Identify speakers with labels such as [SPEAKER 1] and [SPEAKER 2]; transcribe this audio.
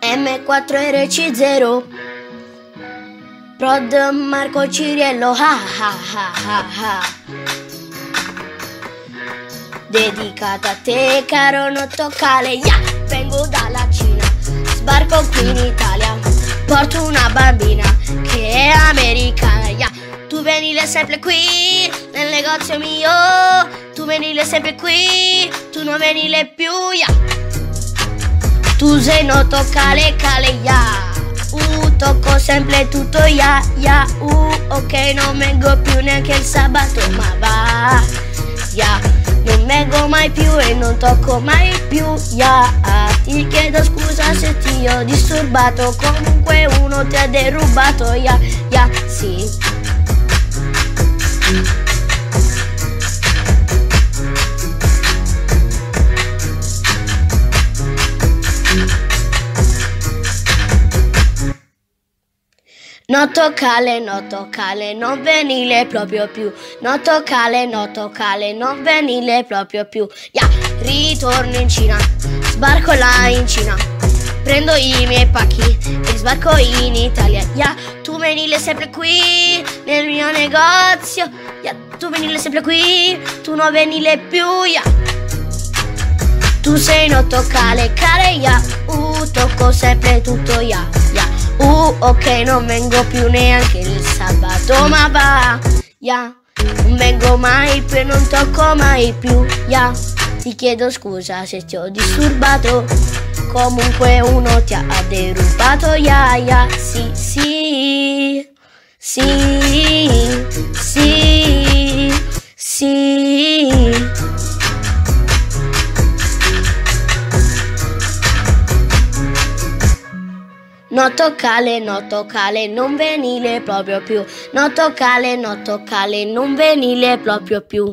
[SPEAKER 1] M4RC0 Prod Marco Ciriello ah ah ah ah ah Dedicata a te caro nottocale yeah! Vengo dalla Cina Sbarco qui in Italia Porto una bambina che è americana yeah! Tu venile sempre qui nel negozio mio Tu venile sempre qui Tu non venile più yeah! Tu sei noto cale cale ya. Uh, tocco sempre tutto ya ya. Uh, ok non vengo più neanche il sabato ma va. Ya, non vengo mai più e non tocco mai più ya. Ti chiedo scusa se ti ho disturbato. Comunque uno ti ha derubato ya ya. Sì No toccale, no toccale, non venile proprio più. No toccale, no toccale, non venile proprio più. Ya, ritorno in Cina, sbarco là in Cina. Prendo i miei pacchi e sbarco in Italia. Ya, tu venile sempre qui nel mio negozio. Ya, tu venile sempre qui, tu non venile più. Ya. Tu sei no toccale, care ya. Uh, tocco sempre tutto ya, ya. Uh, ok, non vengo più neanche il sabato, ma va, ya. Non vengo mai più e non tocco mai più, ya. Ti chiedo scusa se ti ho disturbato. Comunque uno ti ha derubato, ya, ya. Sì, sì, sì, No toccale, no toccale, non venile proprio più. No toccale, no toccale, non venile proprio più.